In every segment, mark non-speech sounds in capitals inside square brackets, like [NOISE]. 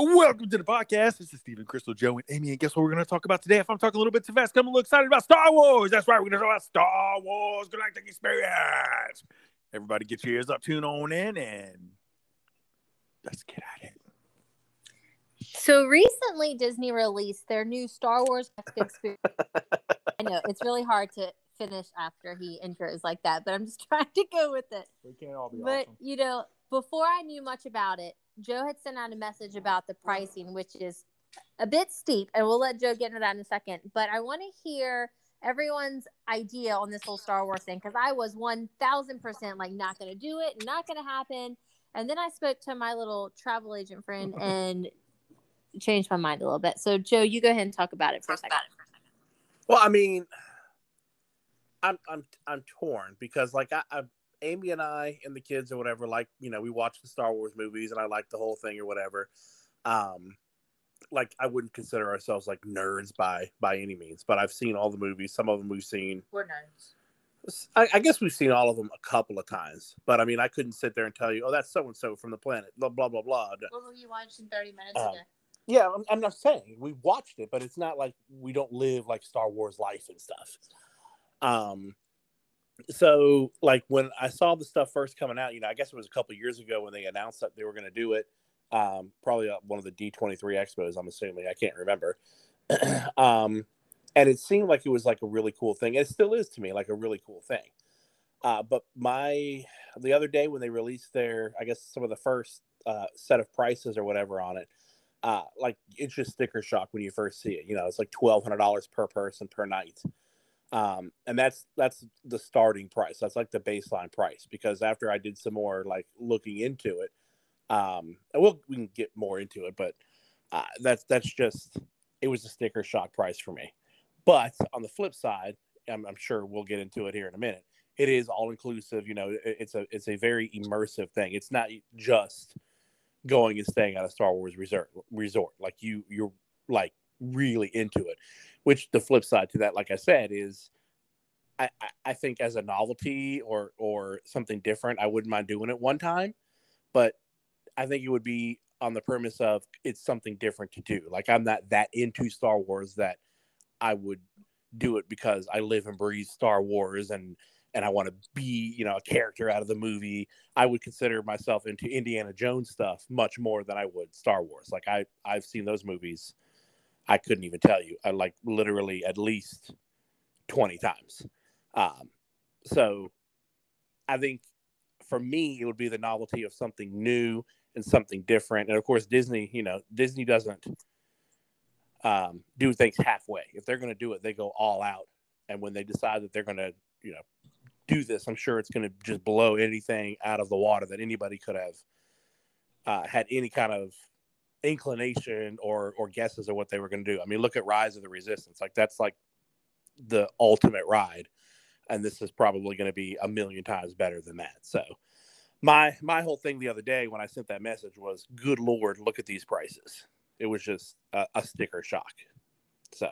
Welcome to the podcast. This is Stephen, Crystal, Joe, and Amy. And guess what we're going to talk about today? If I'm talking a little bit too fast, I'm a little excited about Star Wars. That's right. We're going to talk about Star Wars Galactic Experience. Everybody get your ears up, tune on in, and let's get at it. So recently, Disney released their new Star Wars Experience. I know it's really hard to finish after he intros like that, but I'm just [LAUGHS] trying to go with it. We can't all be But you know, before I knew much about it, Joe had sent out a message about the pricing, which is a bit steep, and we'll let Joe get into that in a second. But I want to hear everyone's idea on this whole Star Wars thing because I was one thousand percent like not going to do it, not going to happen. And then I spoke to my little travel agent friend [LAUGHS] and changed my mind a little bit. So Joe, you go ahead and talk about it for a second. Well, I mean, I'm I'm I'm torn because like I, I Amy and I and the kids or whatever like you know we watch the Star Wars movies and I like the whole thing or whatever. Um, like I wouldn't consider ourselves like nerds by by any means, but I've seen all the movies. Some of them we've seen. We're nerds. I, I guess we've seen all of them a couple of times, but I mean I couldn't sit there and tell you, oh, that's so and so from the planet, blah blah blah blah. What movie you watched in 30 minutes Um, ago? Yeah, I'm, I'm not saying we watched it, but it's not like we don't live like Star Wars life and stuff. Um, so like when I saw the stuff first coming out, you know, I guess it was a couple years ago when they announced that they were going to do it. Um, probably one of the D23 expos, I'm assuming. I can't remember. [CLEARS THROAT] um, and it seemed like it was like a really cool thing. It still is to me like a really cool thing. Uh, but my the other day when they released their, I guess some of the first uh, set of prices or whatever on it, uh, like it's just sticker shock when you first see it. You know, it's like twelve hundred dollars per person per night, um, and that's that's the starting price. That's like the baseline price. Because after I did some more like looking into it, um, and we'll we can get more into it, but uh, that's that's just it was a sticker shock price for me. But on the flip side, I'm, I'm sure we'll get into it here in a minute. It is all inclusive. You know, it- it's a it's a very immersive thing. It's not just going and staying at a Star Wars resort resort. Like you you're like really into it. Which the flip side to that, like I said, is I, I- think as a novelty or or something different, I wouldn't mind doing it one time. But I think it would be on the premise of it's something different to do. Like I'm not that into Star Wars that I would do it because I live and breathe Star Wars and and I want to be, you know, a character out of the movie. I would consider myself into Indiana Jones stuff much more than I would Star Wars. Like I I've seen those movies. I couldn't even tell you. I like literally at least 20 times. Um so I think for me it would be the novelty of something new and something different. And of course Disney, you know, Disney doesn't um, do things halfway. If they're going to do it, they go all out. And when they decide that they're going to, you know, do this, I'm sure it's going to just blow anything out of the water that anybody could have uh, had any kind of inclination or or guesses of what they were going to do. I mean, look at Rise of the Resistance. Like that's like the ultimate ride, and this is probably going to be a million times better than that. So. My my whole thing the other day when I sent that message was, "Good Lord, look at these prices." It was just a, a sticker shock. So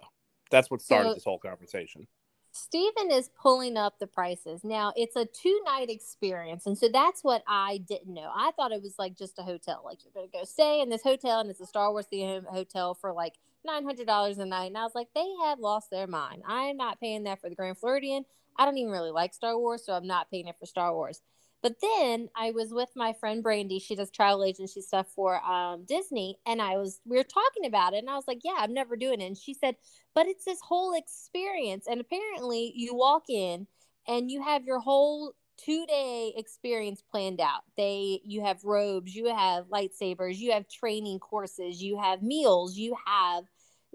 that's what started So- this whole conversation. Steven is pulling up the prices. Now, it's a two night experience. And so that's what I didn't know. I thought it was like just a hotel. Like you're going to go stay in this hotel and it's a Star Wars themed hotel for like $900 a night. And I was like, they have lost their mind. I'm not paying that for the Grand Floridian. I don't even really like Star Wars, so I'm not paying it for Star Wars. But then I was with my friend Brandy. She does travel agency stuff for um, Disney, and I was we were talking about it, and I was like, "Yeah, I'm never doing it." And she said, "But it's this whole experience." And apparently, you walk in and you have your whole two day experience planned out. They you have robes, you have lightsabers, you have training courses, you have meals, you have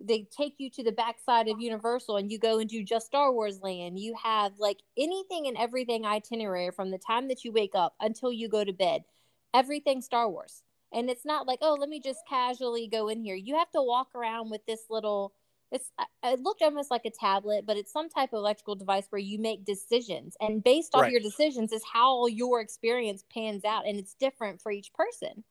they take you to the backside of Universal and you go and do just Star Wars land. You have like anything and everything itinerary from the time that you wake up until you go to bed. Everything Star Wars. And it's not like, oh, let me just casually go in here. You have to walk around with this little it's it looked almost like a tablet, but it's some type of electrical device where you make decisions. And based off Right. your decisions is how your experience pans out and it's different for each person.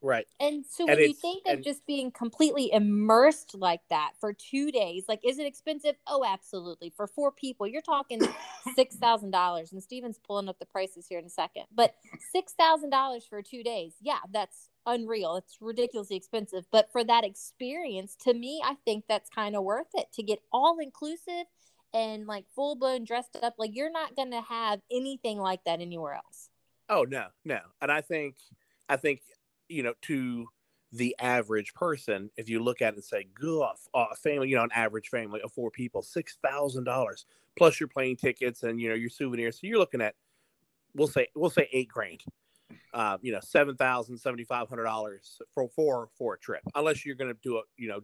Right. And so And when you think of just being completely immersed like that for two days, like is it expensive? Oh, absolutely. For four people, you're talking [COUGHS] six thousand dollars. And Steven's pulling up the prices here in a second. But six thousand dollars for two days, yeah, that's unreal. It's ridiculously expensive. But for that experience, to me, I think that's kind of worth it to get all inclusive and like full blown dressed up. Like you're not going to have anything like that anywhere else. Oh no, no. And I think I think you know to the average person, if you look at it and say, "Good, a family, you know, an average family of four people, six thousand dollars plus your plane tickets and you know your souvenirs." So you're looking at, we'll say, we'll say eight grand, uh, you know, seven thousand, seventy five hundred dollars for for for a trip, unless you're going to do a, you know,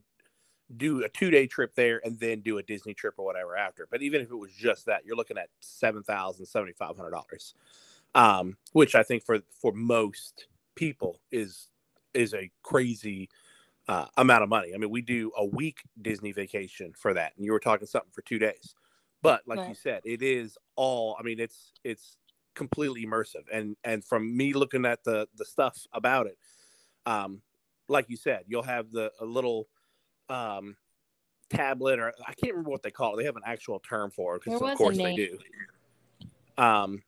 do a two day trip there and then do a Disney trip or whatever after. But even if it was just that, you're looking at seven thousand, seventy five hundred dollars, um, which I think for for most people is is a crazy uh, amount of money. I mean, we do a week Disney vacation for that, and you were talking something for two days. But like right. you said, it is all. I mean, it's it's completely immersive, and and from me looking at the the stuff about it, um, like you said, you'll have the a little um tablet or I can't remember what they call it. They have an actual term for it because of course they do. Um,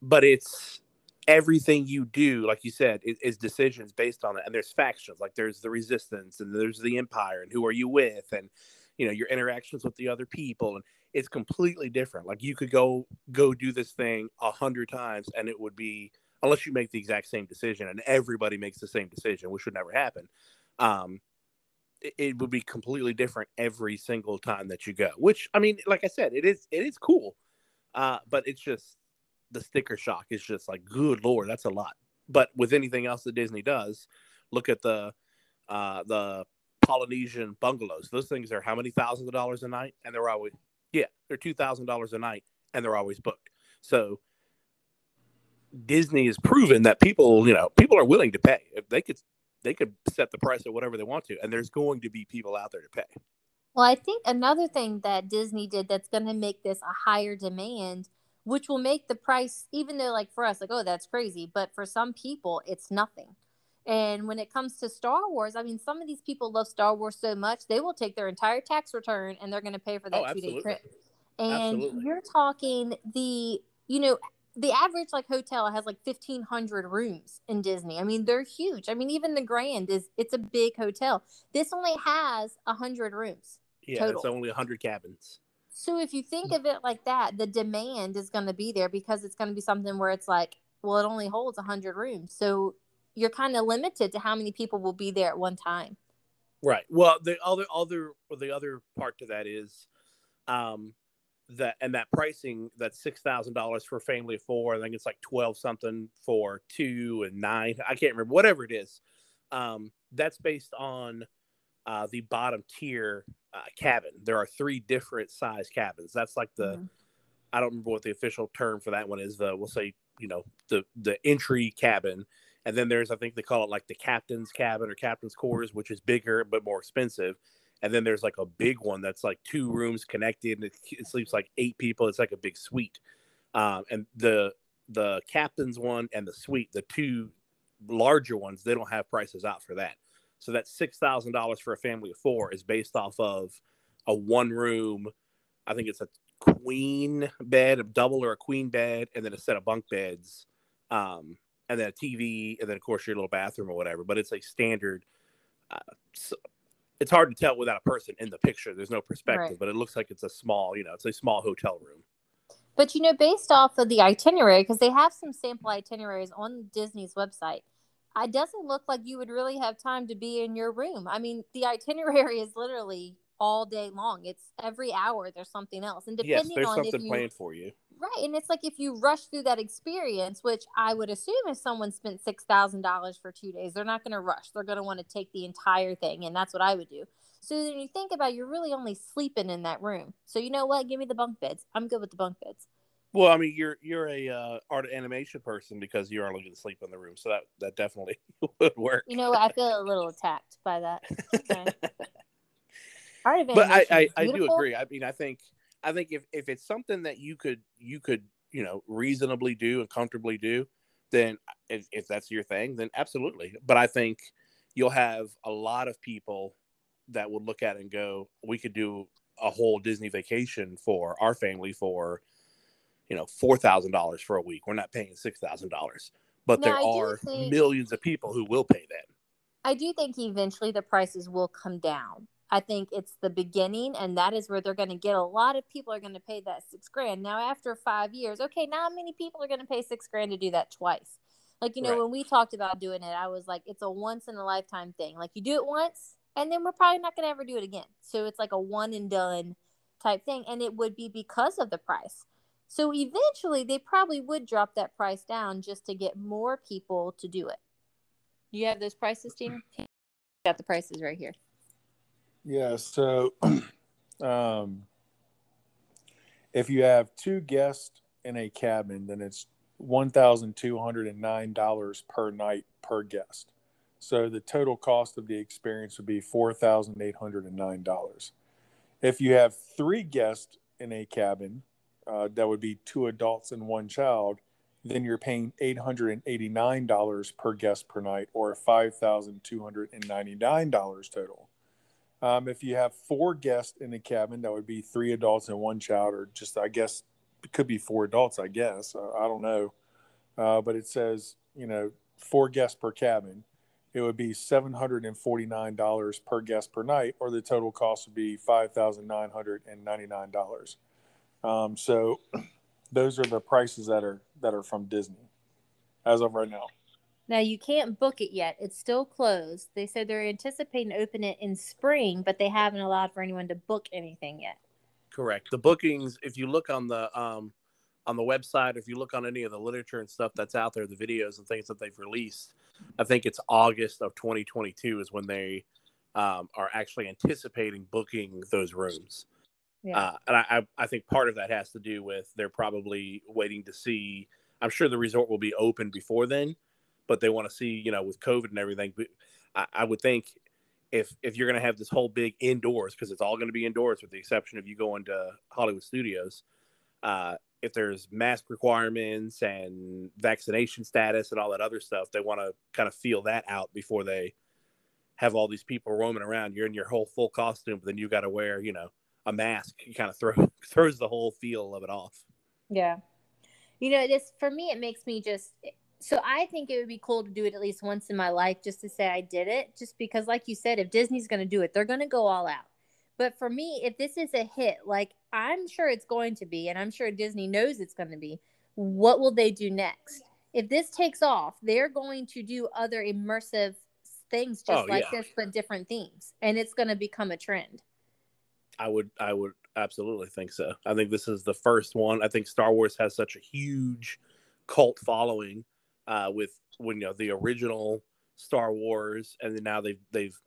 but it's everything you do, like you said, is, is, decisions based on it. And there's factions, like there's the resistance and there's the empire, and who are you with, and you know your interactions with the other people, and it's completely different. Like you could go go do this thing a hundred times, and it would be unless you make the exact same decision, and everybody makes the same decision, which would never happen. Um, it, it would be completely different every single time that you go. Which I mean, like I said, it is it is cool, uh, but it's just the sticker shock is just like, good lord, that's a lot. But with anything else that Disney does, look at the uh, the Polynesian bungalows. Those things are how many thousands of dollars a night, and they're always yeah, they're two thousand dollars a night, and they're always booked. So Disney has proven that people, you know, people are willing to pay. If they could, they could set the price at whatever they want to, and there's going to be people out there to pay. Well, I think another thing that Disney did that's going to make this a higher demand which will make the price, even though, like for us, like, oh, that's crazy. But for some people, it's nothing. And when it comes to Star Wars, I mean, some of these people love Star Wars so much, they will take their entire tax return and they're going to pay for that oh, two day trip. And absolutely. you're talking the, you know, the average like hotel has like 1500 rooms in Disney. I mean, they're huge. I mean, even the Grand is it's a big hotel. This only has 100 rooms. Yeah, total. it's only 100 cabins. So if you think of it like that, the demand is going to be there because it's going to be something where it's like, well, it only holds 100 rooms. So you're kind of limited to how many people will be there at one time. Right. Well, the other other the other part to that is um that and that pricing that's six thousand dollars for a family of four. I think it's like twelve something for two and nine. I can't remember whatever it is. Um, that's based on uh, the bottom tier uh, cabin. There are three different size cabins. That's like the mm-hmm. I don't remember what the official term for that one is. The we'll say you know the the entry cabin, and then there's I think they call it like the captain's cabin or captain's quarters, which is bigger but more expensive. And then there's like a big one that's like two rooms connected, and it, it sleeps like eight people. It's like a big suite. Um, and the the captain's one and the suite, the two larger ones, they don't have prices out for that. So that six thousand dollars for a family of four is based off of a one room. I think it's a queen bed, a double or a queen bed, and then a set of bunk beds, um, and then a TV, and then of course your little bathroom or whatever. But it's a standard. Uh, so it's hard to tell without a person in the picture. There's no perspective, right. but it looks like it's a small, you know, it's a small hotel room. But you know, based off of the itinerary, because they have some sample itineraries on Disney's website, it doesn't look like you would really have time to be in your room. I mean, the itinerary [LAUGHS] is literally all day long. It's every hour there's something else, and depending yes, there's on something if you, planned for you. Right, and it's like if you rush through that experience, which I would assume if someone spent six thousand dollars for two days, they're not going to rush. They're going to want to take the entire thing, and that's what I would do. So then you think about, it, you're really only sleeping in that room. So you know what? Give me the bunk beds. I'm good with the bunk beds. Well, I mean, you're you're a uh, art animation person because you are looking to sleep in the room, so that that definitely [LAUGHS] would work. You know, I feel a little attacked by that. Okay. [LAUGHS] art but I I, I, do agree. I mean, I think I think if if it's something that you could you could you know reasonably do and comfortably do, then if, if that's your thing, then absolutely. But I think you'll have a lot of people that would look at it and go, "We could do a whole Disney vacation for our family for." You know four thousand dollars for a week. We're not paying six thousand dollars, but there are think... millions of people who will pay that. I do think eventually the prices will come down. I think it's the beginning, and that is where they're going to get a lot of people are going to pay that six grand. Now, after five years, okay, now how many people are going to pay six grand to do that twice? Like, you know, Right. when we talked about doing it, I was like, it's a once in a lifetime thing. Like, you do it once, and then we're probably not going to ever do it again. So it's like a one and done type thing. And it would be because of the price. So eventually, they probably would drop that price down just to get more people to do it. You have those prices, Tina? [CLEARS THROAT] Got the prices right here. Yeah. So, [CLEARS THROAT] um, if you have two guests in a cabin, then it's one thousand two hundred and nine dollars per night per guest. So the total cost of the experience would be four thousand eight hundred and nine dollars. If you have three guests in a cabin, uh, that would be two adults and one child, then you're paying $889 per guest per night or $5,299 total. Um, if you have four guests in the cabin, that would be three adults and one child, or just, I guess, it could be four adults, I guess. I, I don't know. Uh, but it says, you know, four guests per cabin. It would be $749 per guest per night, or the total cost would be $5,999. Um, so those are the prices that are that are from Disney as of right now. Now you can't book it yet. It's still closed. They said they're anticipating to open it in spring, but they haven't allowed for anyone to book anything yet. Correct. The bookings, if you look on the um on the website, if you look on any of the literature and stuff that's out there, the videos and things that they've released, I think it's August of 2022 is when they um, are actually anticipating booking those rooms. Yeah. Uh, and I, I, think part of that has to do with they're probably waiting to see. I'm sure the resort will be open before then, but they want to see, you know, with COVID and everything. But I, I would think if if you're going to have this whole big indoors, because it's all going to be indoors, with the exception of you going to Hollywood Studios, uh, if there's mask requirements and vaccination status and all that other stuff, they want to kind of feel that out before they have all these people roaming around. You're in your whole full costume, but then you got to wear, you know, a mask. You kind of throw [LAUGHS] throws the whole feel of it off. Yeah. You know, this for me, it makes me just so I think it would be cool to do it at least once in my life just to say I did it. Just because, like you said, if Disney's going to do it, they're going to go all out. But for me, if this is a hit, like I'm sure it's going to be, and I'm sure Disney knows it's going to be, what will they do next? If this takes off, they're going to do other immersive things just Oh, like yeah. this, but different themes. And it's going to become a trend. I would I would absolutely think so. I think this is the first one. I think Star Wars has such a huge cult following uh, with when you know the original Star Wars, and then now they've they've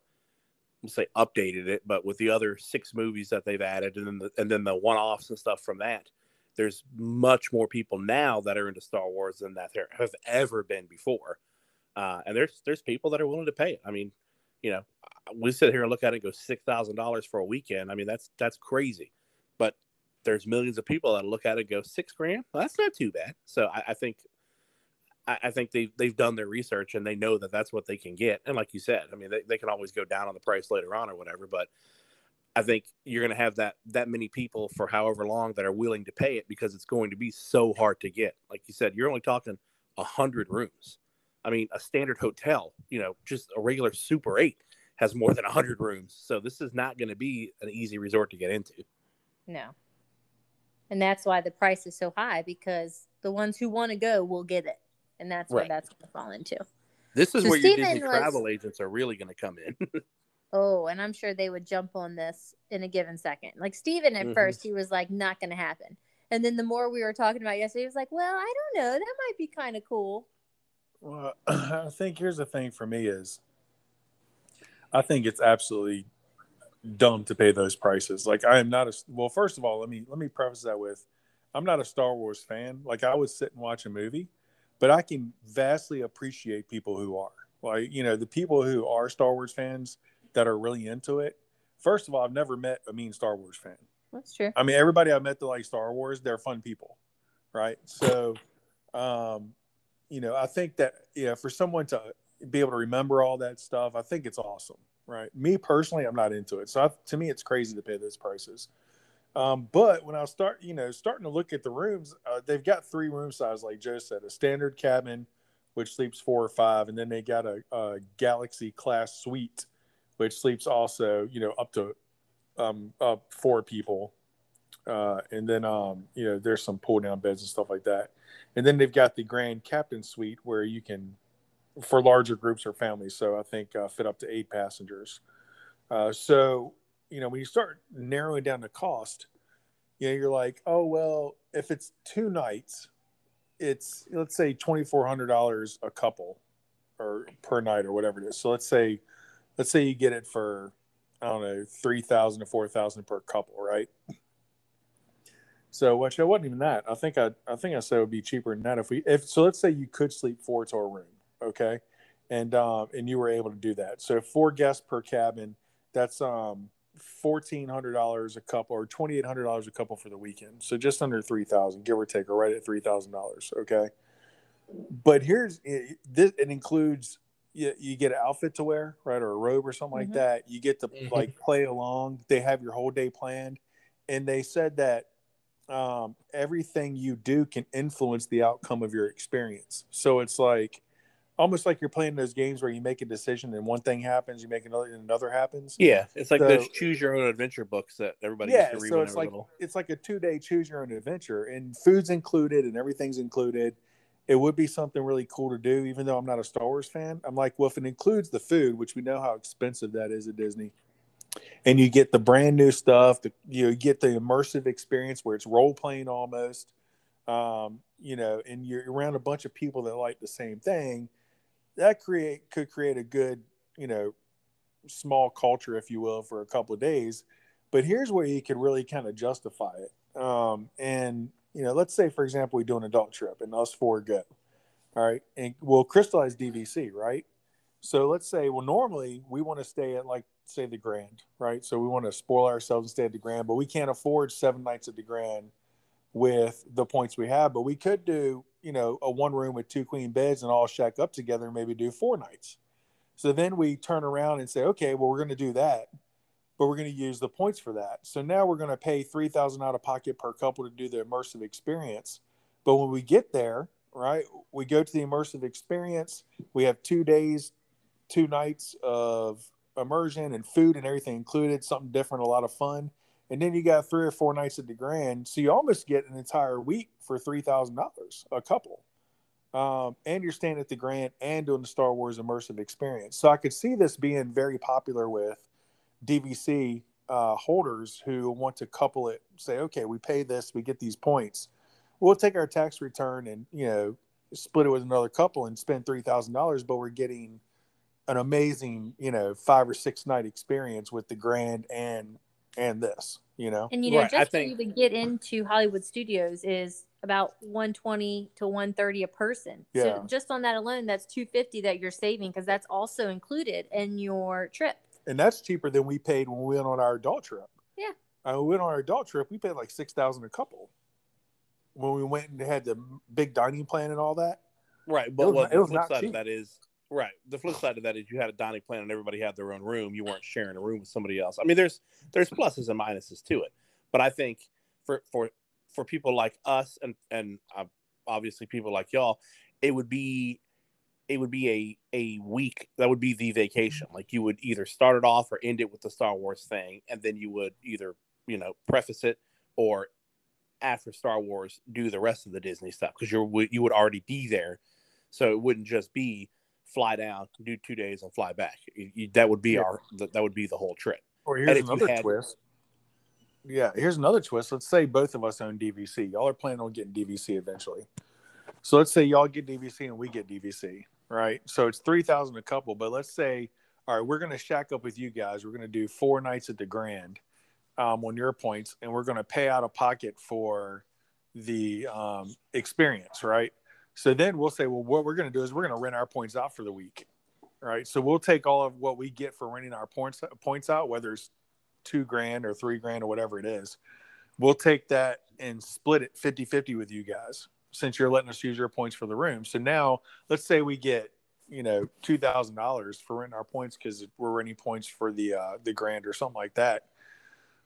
let's say updated it, but with the other six movies that they've added, and then the, and then the one offs and stuff from that. There's much more people now that are into Star Wars than that there have ever been before, uh, and there's there's people that are willing to pay it. I mean, you know, we sit here and look at it and go six thousand dollars for a weekend. I mean, that's that's crazy. But there's millions of people that look at it and go six grand. Well, that's not too bad. So I, I think I, I think they've they've done their research and they know that that's what they can get. And like you said, I mean, they, they can always go down on the price later on or whatever. But I think you're going to have that that many people for however long that are willing to pay it because it's going to be so hard to get. Like you said, you're only talking hundred rooms. I mean, a standard hotel, you know, just a regular Super Eight has more than 100 rooms. So this is not going to be an easy resort to get into. No. And that's why the price is so high because the ones who want to go will get it. And that's Right. that's going to fall into. This is So where your Steven Disney was- travel agents are really going to come in. [LAUGHS] Oh, and I'm sure they would jump on this in a given second. Like Steven at Mhm. first, he was like, not going to happen. And then the more we were talking about yesterday, he was like, well, I don't know. That might be kind of cool. Well, [CLEARS THROAT] I think here's the thing for me is I think it's absolutely dumb to pay those prices. Like I am not a well, first of all, let me let me preface that with I'm not a Star Wars fan. Like I would sit and watch a movie, but I can vastly appreciate people who are. Like, you know, the people who are Star Wars fans that are really into it. First of all, I've never met a mean Star Wars fan. That's true. I mean, everybody I've met that like Star Wars, they're fun people, right? So, um, you know, I think that yeah, for someone to be able to remember all that stuff, I think it's awesome, right? Me personally, I'm not into it, so I, to me, it's crazy to pay those prices. Um, but when I start, you know, starting to look at the rooms, uh, they've got three room size, like Joe said, a standard cabin, which sleeps four or five, and then they got a, a Galaxy class suite, which sleeps also, you know, up to um, up four people. Uh, and then, um, you know, there's some pull down beds and stuff like that. And then they've got the Grand Captain Suite where you can, for larger groups or families. So I think uh, fit up to eight passengers. Uh, so, you know, when you start narrowing down the cost, you know, you're like, oh, well, if it's two nights, it's, let's say, $2,400 a couple or per night or whatever it is. So let's say, let's say you get it for, I don't know, 3000 to 4000 per couple, right? So, which it wasn't even that. I think I, I think I said it would be cheaper than that if we, if so. Let's say you could sleep four to a room, okay, and um, and you were able to do that. So four guests per cabin, that's um fourteen hundred dollars a couple or twenty eight hundred dollars a couple for the weekend. So just under three thousand, give or take, or right at three thousand dollars, okay. But here's it, this. It includes you, you get an outfit to wear, right, or a robe or something like Mhm. that. You get to Mhm. like play along. They have your whole day planned, and they said that um, everything you do can influence the outcome of your experience. So it's like almost like you're playing those games where you make a decision and one thing happens, you make another, and another happens. Yeah, it's like So- those choose your own adventure books that everybody Yeah, used to read so it's like little. it's like a two day choose your own adventure, and food's included and everything's included. It would be something really cool to do, even though I'm not a Star Wars fan. I'm like, well, if it includes the food, which we know how expensive that is at Disney, and you get the brand new stuff, the, you get the immersive experience where it's role playing almost, um, you know, and you're around a bunch of people that like the same thing. That create could create a good, you know, small culture, if you will, for a couple of days. But here's where you could really kind of justify it. Um, and you know, let's say, for example, we do an adult trip and us four go. All right, and we'll crystallize DVC, right? So let's say, well, normally we want to stay at like say the Grand, right? So we want to spoil ourselves and stay at the Grand, but we can't afford seven nights at the Grand with the points we have. But we could do, you know, a one room with two queen beds and all shack up together and maybe do four nights. So then we turn around and say, okay, well, we're going to do that, but we're going to use the points for that. So now we're going to pay three thousand out of pocket per couple to do the immersive experience. But when we get there, right, we go to the immersive experience. We have two days, two nights of immersion and food and everything included, something different, a lot of fun. And then you got three or four nights at the Grand, so you almost get an entire week for three thousand dollars a couple um, and you're staying at the Grand and doing the Star Wars immersive experience. So I could see this being very popular with DVC uh, holders who want to couple it. Say, okay, we pay this, we get these points. We'll take our tax return and you know split it with another couple and spend three thousand dollars, but we're getting an amazing you know five or six night experience with the Grand and and this. You know, And you know, Right, just think- for you to get into Hollywood Studios is about 120 to 130 a person. Yeah. So just on that alone, that's 250 that you're saving because that's also included in your trip. and that's cheaper than we paid when we went on our adult trip. Yeah. Uh, we went on our adult trip. We paid like six thousand a couple when we went and had the big dining plan and all that. Right, It but was what not- it the was flip not side cheap. of that is right. The flip side of that is you had a dining plan and everybody had their own room. You weren't sharing a room with somebody else. I mean, there's there's pluses and minuses to it, but I think for for for people like us and and uh, obviously people like y'all, it would be it would be a a week that would be the vacation. Like you would either start it off or end it with the Star Wars thing, and then you would either you know preface it or after Star Wars do the rest of the Disney stuff because you you would already be there, so it wouldn't just be fly down, do two days, and fly back. You- you- that would be Yeah. our that, would be the whole trip. Or here's another had- twist. Yeah, here's another twist. Let's say both of us own DVC. Y'all are planning on getting DVC eventually. So let's say y'all get DVC and we get DVC, right? So it's three thousand a couple. But let's say, all right, we're gonna shack up with you guys. We're gonna do four nights at the Grand um, on your points, and we're gonna pay out of pocket for the um, experience, right? So then we'll say, well, what we're gonna do is we're gonna rent our points out for the week, right? So we'll take all of what we get for renting our points points out, whether it's two grand or three grand or whatever it is. We'll take that and split it 50 50 with you guys since you're letting us use your points for the room. So now let's say we get, you know, $2,000 for renting our points because we're renting points for the, uh, the grand or something like that.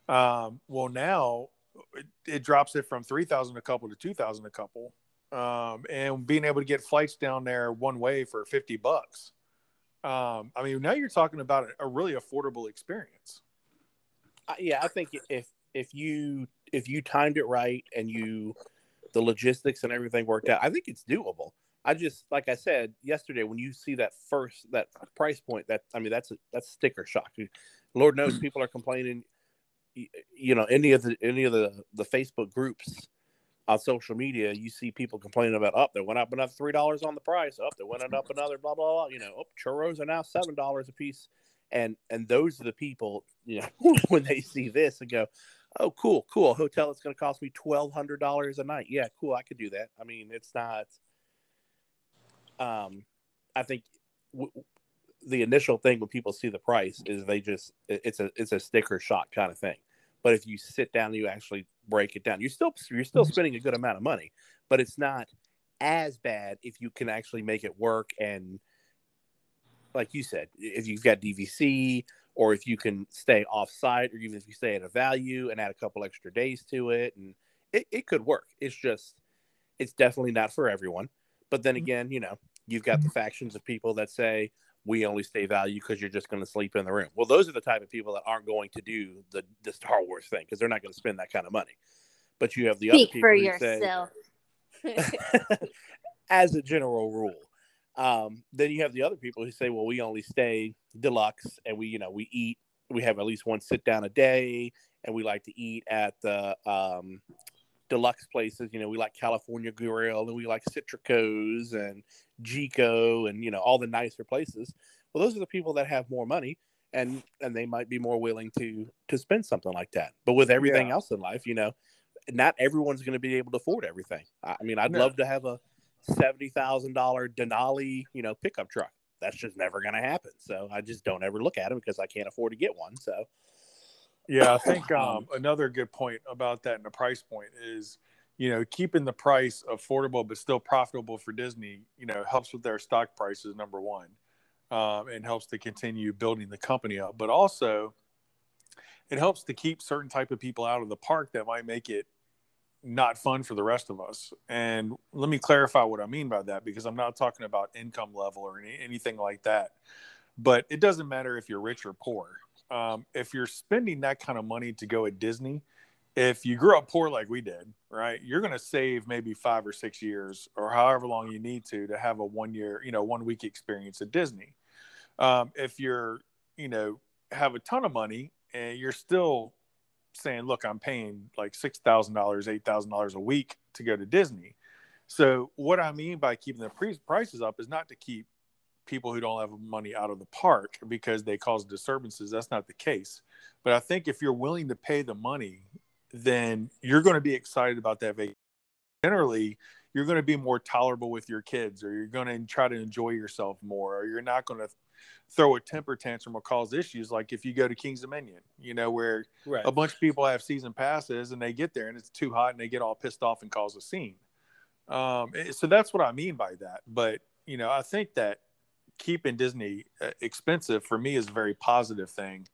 Um, well, now it, it drops it from 3,000 a couple to 2,000 a couple. Um, and being able to get flights down there one way for 50 bucks. Um, I mean, now you're talking about a, a really affordable experience. Uh, yeah, I think if if you if you timed it right and you the logistics and everything worked out, I think it's doable. I just like I said yesterday when you see that first that price point that I mean that's a that's sticker shock. Lord knows people are complaining. You know any of the any of the the Facebook groups on social media, you see people complaining about up. Oh, they went up another three dollars on the price. Up, oh, they went up another blah blah blah. You know, oh, churros are now seven dollars a piece, and and those are the people you know [LAUGHS] when they see this and go, oh cool cool hotel. It's going to cost me twelve hundred dollars a night. Yeah, cool. I could do that. I mean, it's not. Um, I think w- the initial thing when people see the price is they just it's a it's a sticker shock kind of thing. But if you sit down and you actually break it down, you're still you're still mm-hmm. spending a good amount of money, but it's not as bad if you can actually make it work and like you said, if you've got DVC or if you can stay off site or even if you stay at a value and add a couple extra days to it and it, it could work. It's just it's definitely not for everyone. But then mm-hmm. again, you know, you've got the factions of people that say, we only stay value because you're just going to sleep in the room. Well, those are the type of people that aren't going to do the, the Star Wars thing because they're not going to spend that kind of money. But you have the Speak other people for who yourself. say, [LAUGHS] as a general rule. Um, then you have the other people who say, well, we only stay deluxe and we, you know, we eat, we have at least one sit down a day and we like to eat at the um, deluxe places. You know, we like California Grill and we like Citrico's and Jiko and you know all the nicer places. Well, those are the people that have more money and and they might be more willing to to spend something like that. But with everything yeah. else in life, you know, not everyone's going to be able to afford everything. I mean, I'd no. love to have a seventy thousand dollar Denali, you know, pickup truck. That's just never going to happen. So I just don't ever look at them because I can't afford to get one. So yeah, I think [LAUGHS] um, another good point about that and the price point is, you know, keeping the price affordable but still profitable for Disney, you know, helps with their stock prices, number one, um, and helps to continue building the company up. But also, it helps to keep certain type of people out of the park that might make it not fun for the rest of us. And let me clarify what I mean by that because I'm not talking about income level or any, anything like that. But it doesn't matter if you're rich or poor um, if you're spending that kind of money to go at Disney, if you grew up poor like we did, right, you're going to save maybe five or six years or however long you need to to have a one year, you know, one week experience at Disney. Um, if you're, you know, have a ton of money and you're still saying, look, I'm paying like $6,000, $8,000 a week to go to Disney. So, what I mean by keeping the prices up is not to keep people who don't have money out of the park because they cause disturbances. That's not the case. But I think if you're willing to pay the money, then you're going to be excited about that vacation. Generally, you're going to be more tolerable with your kids, or you're going to try to enjoy yourself more, or you're not going to throw a temper tantrum or cause issues like if you go to King's Dominion, you know, where right. a bunch of people have season passes and they get there and it's too hot and they get all pissed off and cause a scene. Um, eh, so that's what I mean by that. But you know, I think that keeping Disney uh, expensive for me is a very positive thing.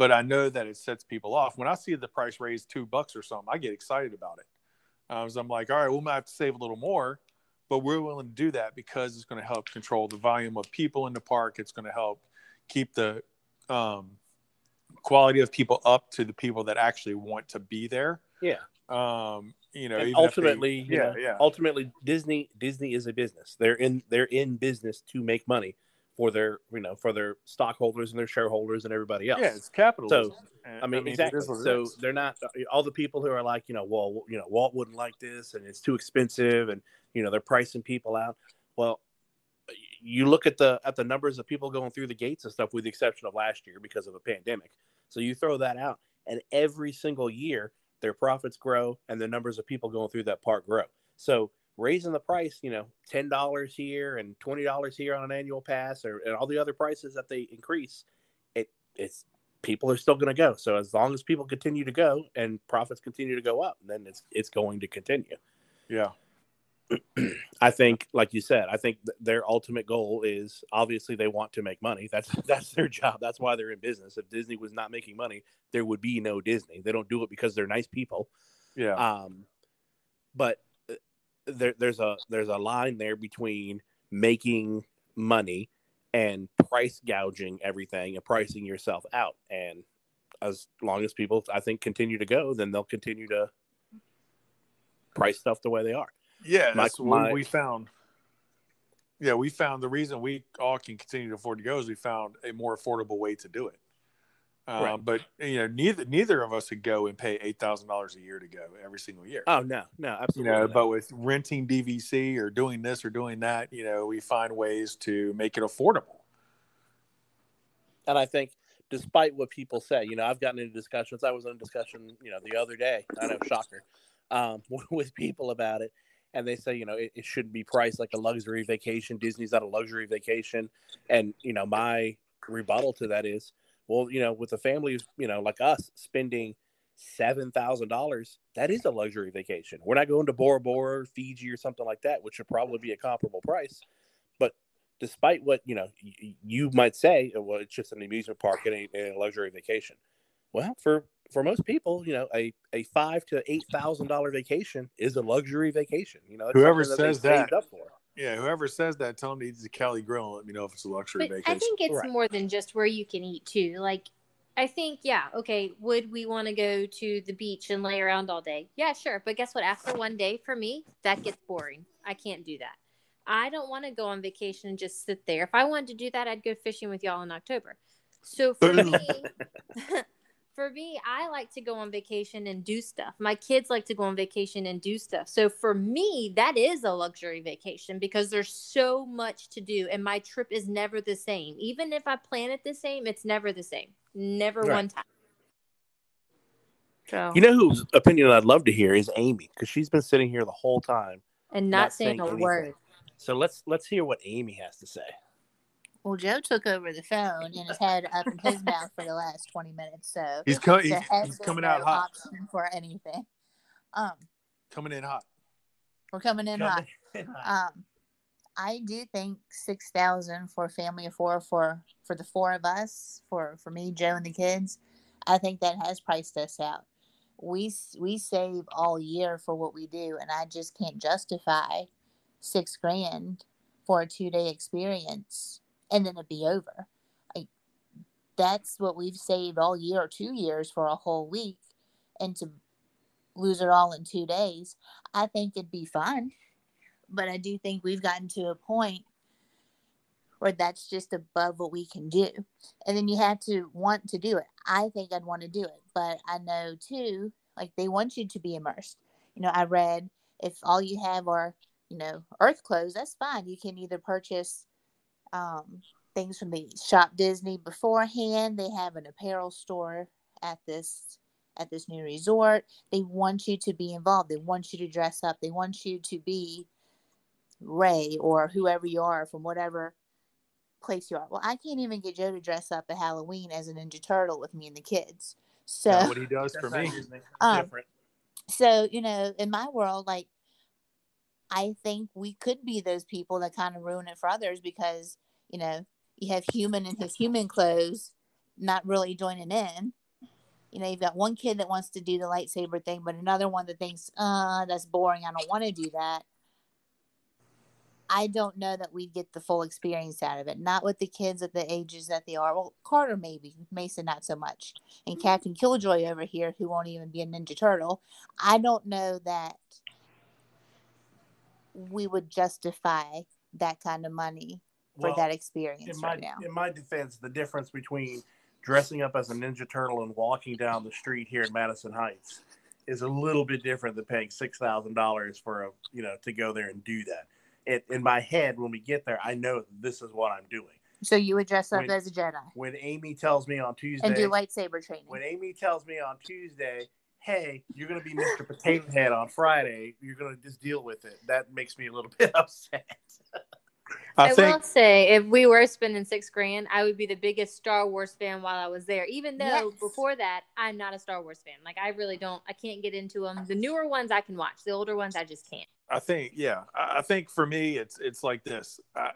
But I know that it sets people off. When I see the price raise two bucks or something, I get excited about it. Uh, so I'm like, all right, we might have to save a little more, but we're willing to do that because it's going to help control the volume of people in the park. It's going to help keep the um, quality of people up to the people that actually want to be there. Yeah. Um, you know, ultimately, they, yeah, know, yeah. Ultimately, Disney Disney is a business. They're in they're in business to make money for their you know for their stockholders and their shareholders and everybody else. Yeah, it's capitalism. So I mean, I mean exactly. So they're not uh, all the people who are like you know well you know Walt wouldn't like this and it's too expensive and you know they're pricing people out. Well, you look at the at the numbers of people going through the gates and stuff, with the exception of last year because of a pandemic. So you throw that out, and every single year their profits grow and the numbers of people going through that park grow. So raising the price, you know, ten dollars here and twenty dollars here on an annual pass, or and all the other prices that they increase, it it's people are still going to go. So as long as people continue to go and profits continue to go up, then it's it's going to continue. Yeah. [CLEARS THROAT] I think, like you said, I think th- their ultimate goal is obviously they want to make money. That's [LAUGHS] that's their job. That's why they're in business. If Disney was not making money, there would be no Disney. They don't do it because they're nice people. Yeah. Um, but there, there's a there's a line there between making money and price gouging everything and pricing yourself out. And as long as people, I think, continue to go, then they'll continue to price stuff the way they are. Yeah, My- that's what my- we found. Yeah, we found the reason we all can continue to afford to go is we found a more affordable way to do it. Um, Right. But you know, neither neither of us would go and pay eight thousand dollars a year to go every single year. Oh no, no, you absolutely. know, not. but with renting DVC or doing this or doing that, you know, we find ways to make it affordable. And I think, despite what people say, you know, I've gotten into discussions. I was in a discussion, you know, the other day. I know, shocker, um, [LAUGHS] with people about it, and they say, you know, it, it shouldn't be priced like a luxury vacation. Disney's not a luxury vacation, and you know, my rebuttal to that is, well, you know, with a family, you know, like us spending seven thousand dollars, that is a luxury vacation. We're not going to Bora Bora, Fiji, or something like that, which would probably be a comparable price. But despite what you know, y- you might say, "Oh, well, it's just an amusement park and a, and a luxury vacation. Well, for for most people, you know, a, a five to eight thousand dollar vacation is a luxury vacation. You know, Whoever they says that- up for. Yeah, whoever says that, tell them to eat the Cali Grill and let me know if it's a luxury But vacation. I think it's Right. more than just where you can eat too. Like, I think, yeah, okay, would we want to go to the beach and lay around all day? Yeah, sure. But guess what? After one day, for me, that gets boring. I can't do that. I don't want to go on vacation and just sit there. If I wanted to do that, I'd go fishing with y'all in October. So for [LAUGHS] me, [LAUGHS] for me, I like to go on vacation and do stuff. My kids like to go on vacation and do stuff. So for me, that is a luxury vacation because there's so much to do and my trip is never the same. Even if I plan it the same, it's never the same. Never Right. one time. So You know whose opinion I'd love to hear is Amy because she's been sitting here the whole time. and not, not saying, saying a anything. word. So let's let's hear what Amy has to say. Well, Joe took over the phone and has had it up in his mouth for the last 20 minutes. So he's, co- he's, there has he's coming no out hot. option for anything. Um, Coming in hot. we're coming in hot. Um, I do think six thousand for a family of four for for the four of us for for me, Joe, and the kids. I think that has priced us out. We we save all year for what we do, and I just can't justify six grand for a two day experience and then it'd be over. Like that's what we've saved all year or two years for a whole week, and to lose it all in two days, I think it'd be fun but I do think we've gotten to a point where that's just above what we can do. And then you have to want to do it. I think I'd want to do it, but I know too, like they want you to be immersed. You know, I read if all you have are, you know, earth clothes, that's fine. You can either purchase um, things from the shop Disney beforehand. They have an apparel store at this at this new resort. They want you to be involved. They want you to dress up. They want you to be Rey or whoever you are from whatever place you are. Well, I can't even get Joe to dress up at Halloween as a Ninja Turtle with me and the kids. So, Not what he does for me. Um, different. so you know, in my world, like I think we could be those people that kind of ruin it for others because you know you have human in his human clothes not really joining in. You know, you've got one kid that wants to do the lightsaber thing, but another one that thinks, "Uh, that's boring. I don't want to do that." I don't know that we'd get the full experience out of it. Not with the kids at the ages that they are. Well, Carter maybe, Mason not so much, and Captain Killjoy over here, who won't even be a Ninja Turtle. I don't know that we would justify that kind of money for Well, that experience in my right now. in my defense, the difference between dressing up as a Ninja Turtle and walking down the street here in Madison Heights is a little bit different than paying six thousand dollars for a you know to go there and do that. It, in my head, when we get there, I know this is what I'm doing. So you would dress up When- as a Jedi When Amy tells me on Tuesday, and do lightsaber training. when Amy tells me on Tuesday, "Hey, you're going to be Mr. [LAUGHS] Potato Head on Friday. You're going to just deal with it." That makes me a little [LAUGHS] bit upset. I, I, will think say, if we were spending six grand, I would be the biggest Star Wars fan while I was there. Even though Yes. before that, I'm not a Star Wars fan. Like I really don't. I can't get into them. The newer ones I can watch. The older ones I just can't. I think, yeah, I I think for me, it's it's like this. I,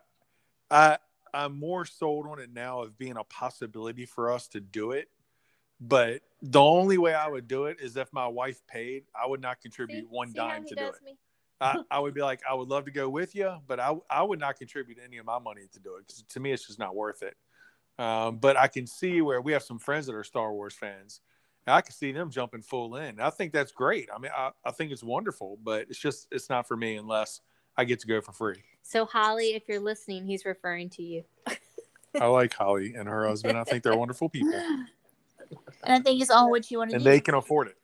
I I'm more sold on it now of being a possibility for us to do it. But the only way I would do it is if my wife paid. I would not contribute See? one See dime to do it. I, [LAUGHS] I would be like, I would love to go with you, but I I would not contribute any of my money to do it because to me it's just not worth it. Um, but I can see where we have some friends that are Star Wars fans. I can see them jumping full in. I think that's great. I mean, I, I think it's wonderful, but it's just it's not for me unless I get to go for free. So Holly, if you're listening, he's referring to you. I like Holly and her husband. I think they're wonderful people, [LAUGHS] And I think it's all what you want to do. and do. they can afford it.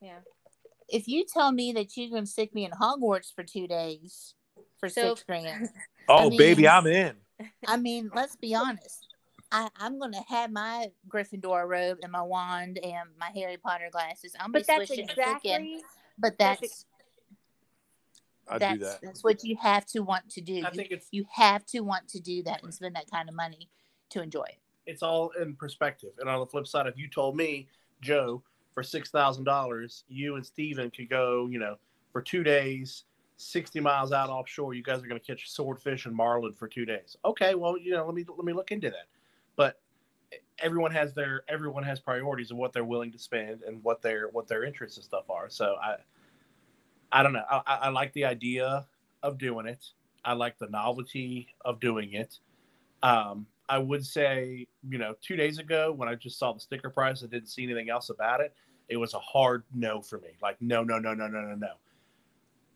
Yeah. if you tell me that you're going to stick me in Hogwarts for two days for So- six grand, [LAUGHS] Oh, mean- baby, I'm in. I mean, let's be honest. I, I'm going to have my Gryffindor robe and my wand and my Harry Potter glasses. I'm But be that's swishing and flicking, But that's that's I do that. that's what you have to want to do. I You- think it's you have to want to do that and spend that kind of money to enjoy it. It's all in perspective. And on the flip side, if you told me, Joe, for six thousand dollars, you and Steven could go, you know, for two days, sixty miles out offshore, you guys are going to catch swordfish and marlin for two days. Okay, well, you know, let me let me look into that. But everyone has their everyone has priorities of what they're willing to spend and what their what their interests and stuff are. So I, I don't know. I, I I like the idea of doing it. I like the novelty of doing it. Um, I would say, you know, two days ago when I just saw the sticker price, I didn't see anything else about it. It was a hard no for me. Like, no, no, no, no, no, no, no.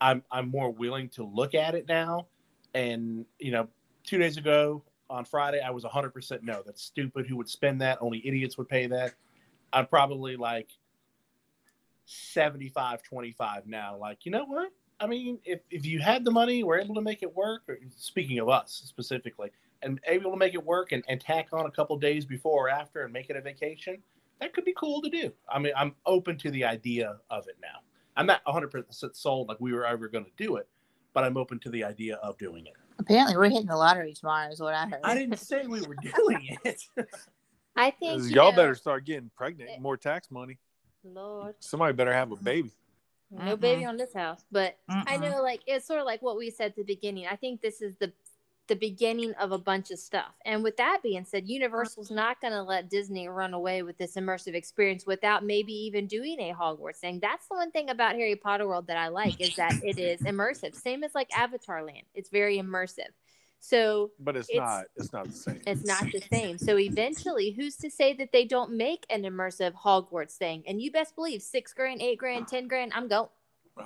I'm I'm more willing to look at it now. And you know, two days ago on Friday, I was 100% no. That's stupid. Who would spend that? Only idiots would pay that. I'm probably like 75 25 now. Like, you know what? I mean, if, if you had the money, we're able to make it work. Or, speaking of us specifically, and able to make it work and, and tack on a couple days before or after and make it a vacation, that could be cool to do. I mean, I'm open to the idea of it now. I'm not 100% sold like we were ever going to do it, but I'm open to the idea of doing it. Apparently, we're hitting the lottery tomorrow, is what I heard. I didn't say we were doing [LAUGHS] it. I think you Y'all know- better start getting pregnant, more tax money. Lord, Somebody better have a baby. no baby on this house. But I Mm-mm. know, like it's sort of like what we said at the beginning. I think this is the the beginning of a bunch of stuff. And with that being said, uh-huh. Universal's not going to let Disney run away with this immersive experience without maybe even doing a Hogwarts thing. That's the one thing about Harry Potter World that I like is that it is immersive. Same as like Avatar Land. It's very immersive. So But it's, It's- not. It's not the same. it's not the same. So eventually, who's to say that they don't make an immersive Hogwarts thing? And you best believe six grand, eight grand, ten grand, I'm going.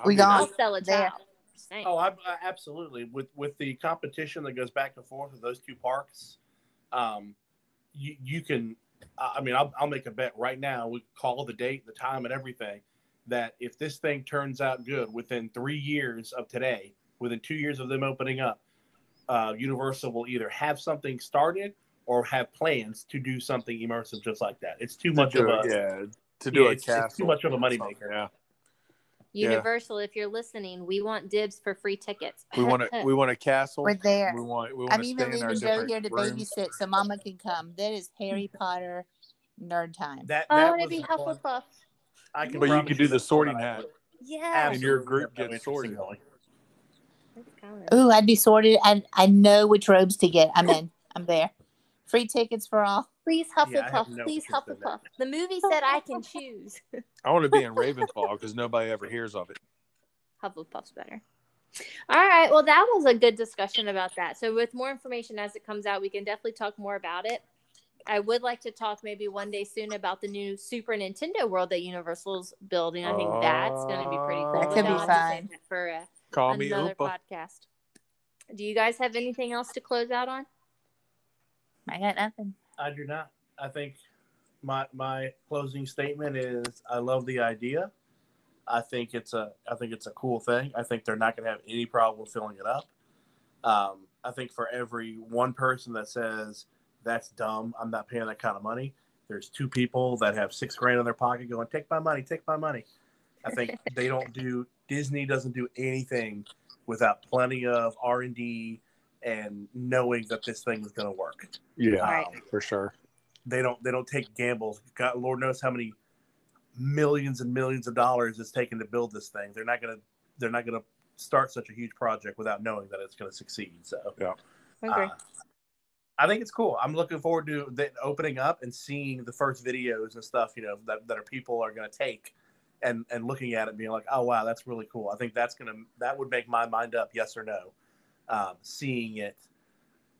We I gone. I'll sell a There. Child. Just. Oh, I, I, absolutely. With with the competition that goes back and forth with those two parks, um, you you can. I I mean, I'll, I'll make a bet right now. We call the date, the time, and everything. That if this thing turns out good within three years of today, within two years of them opening up, uh, Universal will either have something started or have plans to do something immersive just like that. It's too To much of a it, yeah, to do yeah, a it's- it's too much of a moneymaker. something, Yeah, yeah. Universal, if you're listening, we want dibs for free tickets. we want to. [LAUGHS] We want a castle. We're there. We want. We want I'm to even stay in our leaving Joe here to rooms. babysit so Mama can come. That is Harry Potter nerd time. that. oh, that I want to be the one- Hufflepuff. I can But you promise could do the that's sorting what I hat. would. Yeah. And your group have gets interest in sorted. Ooh, I'd be sorted. I I know which robes to get. I'm in. I'm there. Free tickets for all. Please Yeah, Hufflepuff. no Please interest in that. Hufflepuff. The movie [LAUGHS] said I can choose. [LAUGHS] I want to be in Ravenclaw because nobody ever hears of it. Hufflepuff's better. All right. Well, that was a good discussion about that. So, with more information as it comes out, we can definitely talk more about it. I would like to talk maybe one day soon about the new Super Nintendo world that Universal's building. I think that's going to be pretty cool. That could be I'll have to save fun. For uh, Call me another Oompa. podcast. Do you guys have anything else to close out on? I got nothing. I do not. I think my my closing statement is I love the idea. I think it's a I think it's a cool thing. I think they're not going to have any problem filling it up. Um, I think for every one person that says that's dumb, I'm not paying that kind of money. There's two people that have six grand in their pocket going, take my money, take my money. I think they don't do Disney doesn't do anything without plenty of R and D and knowing that this thing is going to work. Yeah, Right. for sure. They don't they don't take gambles. God, Lord knows how many millions and millions of dollars it's taken to build this thing. They're not gonna they're not gonna start such a huge project without knowing that it's gonna succeed. So Yeah. I agree. uh, I think it's cool. I'm looking forward to the opening up and seeing the first videos and stuff. You know that that are people are gonna take and and looking at it, being like, oh wow, that's really cool. I think that's gonna that would make my mind up, yes or no. Um, seeing it,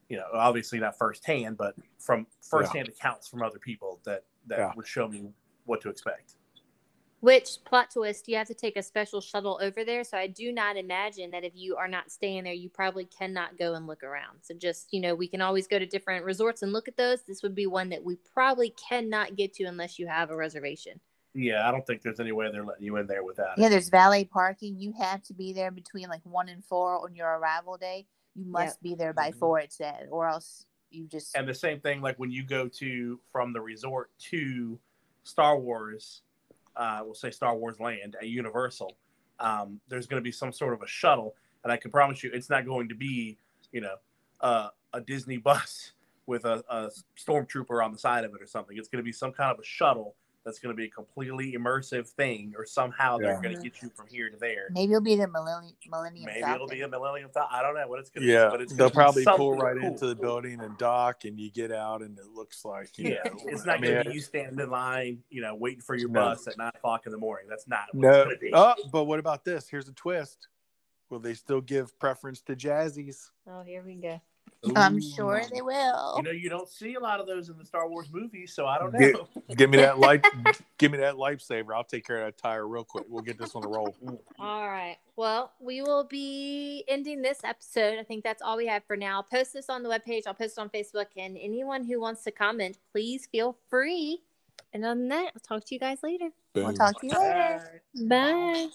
you know, obviously not firsthand, but from firsthand accounts from other people that that Yeah. would show me what to expect. Which plot twist? You have to take a special shuttle over there. So I do not imagine that if you are not staying there, you probably cannot go and look around. So just you know, we can always go to different resorts and look at those. This would be one that we probably cannot get to unless you have a reservation. Yeah, I don't think there's any way they're letting you in there without it. Yeah, there's valet parking. You have to be there between like one and four on your arrival day. You must be there by Mhm. four, it said, or else you just And the same thing, like when you go to from the resort to Star Wars, uh, we'll say Star Wars Land at Universal. Um, there's going to be some sort of a shuttle, and I can promise you, it's not going to be, you know, uh, a Disney bus [LAUGHS] with a, a stormtrooper on the side of it or something. It's going to be some kind of a shuttle that's going to be a completely immersive thing, or somehow they're going to get you from here to there. maybe it'll be the millennium Millennium Maybe Falcon. it'll be a Millennium Falcon. I don't know what it's going to Yeah, be, but it's they'll gonna be probably pull right cool. into the building and dock, and you get out, and it looks like you Yeah, know, it's I not mean, going to be you standing in line, you know, waiting for your No. bus at nine o'clock in the morning. That's not what No, it's going to be. oh, but what about this? Here's a twist. Will they still give preference to jazzies? Oh, here we go. I'm sure they will. You know, you don't see a lot of those in the Star Wars movies, so I don't Yeah. know. Give me that life. [LAUGHS] give me that lifesaver. I'll take care of that tire real quick. We'll get this on the roll. All right. Well, we will be ending this episode. I think that's all we have for now. I'll post this on the webpage. I'll post it on Facebook. And anyone who wants to comment, please feel free. And on that, I'll talk to you guys later. We'll talk to you later. Bye. Bye.